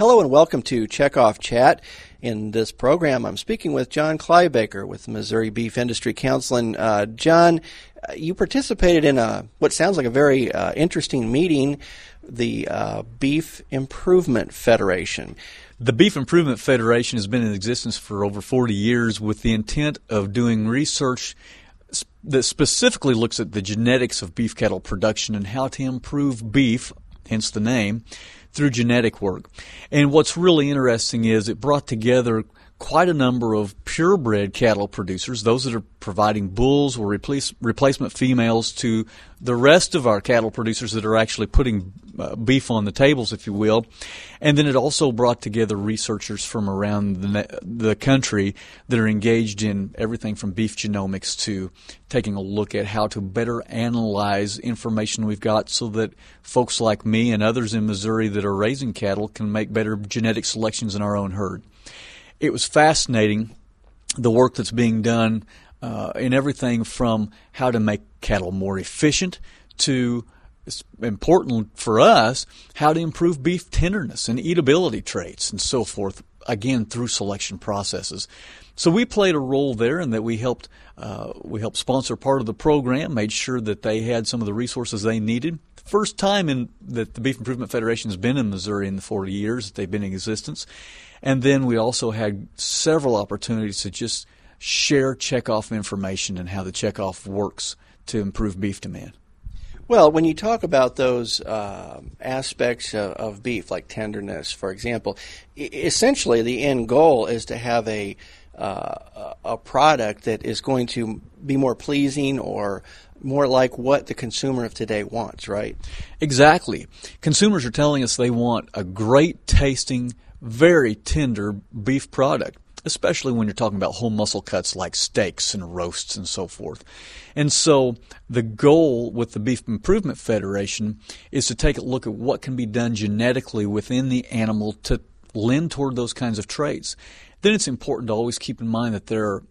Hello and welcome to Checkoff Chat. In this program, I'm speaking with John Kleiboeker with Missouri Beef Industry Council. And uh, John, uh, you participated in a what sounds like a very uh, interesting meeting, the uh, Beef Improvement Federation. The Beef Improvement Federation has been in existence for over 40 years with the intent of doing research that specifically looks at the genetics of beef cattle production and how to improve beef, hence the name, through genetic work. And what's really interesting is it brought together quite a number of purebred cattle producers, those that are providing bulls or replace, replacement females to the rest of our cattle producers that are actually putting uh, beef on the tables, if you will. And then it also brought together researchers from around the, the country that are engaged in everything from beef genomics to taking a look at how to better analyze information we've got so that folks like me and others in Missouri that are raising cattle can make better genetic selections in our own herd it was fascinating the work that's being done uh, in everything from how to make cattle more efficient to it's important for us how to improve beef tenderness and eatability traits and so forth again through selection processes. So we played a role there in that we helped uh, we helped sponsor part of the program made sure that they had some of the resources they needed first time in that the beef improvement federation has been in missouri in the 40 years that they've been in existence and then we also had several opportunities to just share checkoff information and how the checkoff works to improve beef demand. Well, when you talk about those uh, aspects of, of, beef, like tenderness, for example, essentially the end goal is to have a uh, a product that is going to be more pleasing or more like what the consumer of today wants, right? Exactly. Consumers are telling us they want a great tasting very tender beef product, especially when you're talking about whole muscle cuts like steaks and roasts and so forth. And so the goal with the Beef Improvement Federation is to take a look at what can be done genetically within the animal to lend toward those kinds of traits. Then it's important to always keep in mind that there are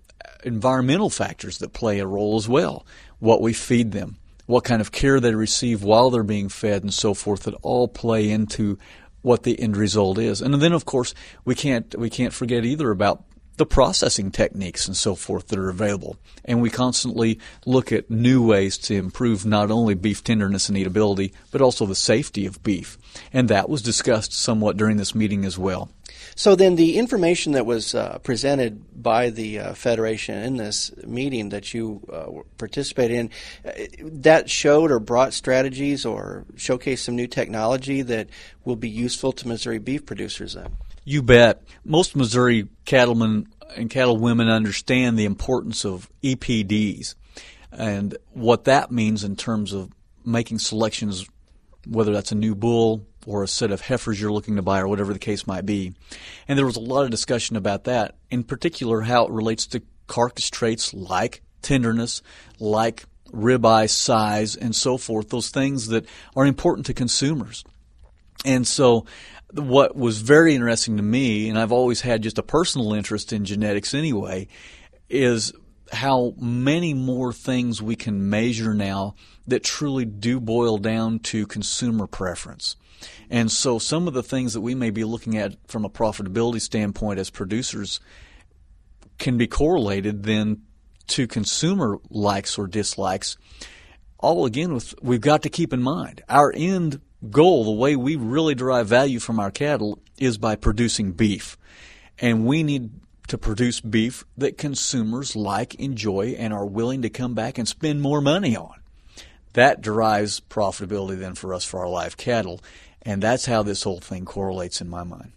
environmental factors that play a role as well. What we feed them, what kind of care they receive while they're being fed, and so forth, that all play into what the end result is. And then, of course, we can't we can't forget either about the processing techniques and so forth that are available. And we constantly look at new ways to improve not only beef tenderness and eatability, but also the safety of beef. And that was discussed somewhat during this meeting as well. So then, the information that was uh, presented by the uh, federation in this meeting that you uh, participated in, uh, that showed or brought strategies or showcased some new technology that will be useful to Missouri beef producers. Then, you bet. Most Missouri cattlemen and cattle women understand the importance of EPDs and what that means in terms of making selections, whether that's a new bull, or a set of heifers you're looking to buy or whatever the case might be. And there was a lot of discussion about that, in particular how it relates to carcass traits like tenderness, like ribeye size, and so forth, those things that are important to consumers. And so what was very interesting to me, and I've always had just a personal interest in genetics anyway, is how many more things we can measure now that truly do boil down to consumer preference. And so some of the things that we may be looking at from a profitability standpoint as producers can be correlated then to consumer likes or dislikes. All again with we've got to keep in mind our end goal, the way we really derive value from our cattle is by producing beef. And we need to produce beef that consumers like, enjoy, and are willing to come back and spend more money on. That derives profitability then for us for our live cattle. And that's how this whole thing correlates in my mind.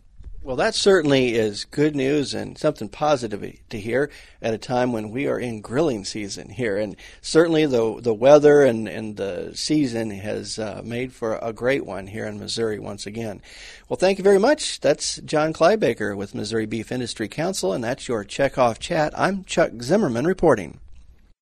Well, that certainly is good news and something positive to hear at a time when we are in grilling season here. And certainly the the weather and, and the season has uh, made for a great one here in Missouri once again. Well, thank you very much. That's John Kleiboeker with Missouri Beef Industry Council, and that's your Checkoff Chat. I'm Chuck Zimmerman reporting.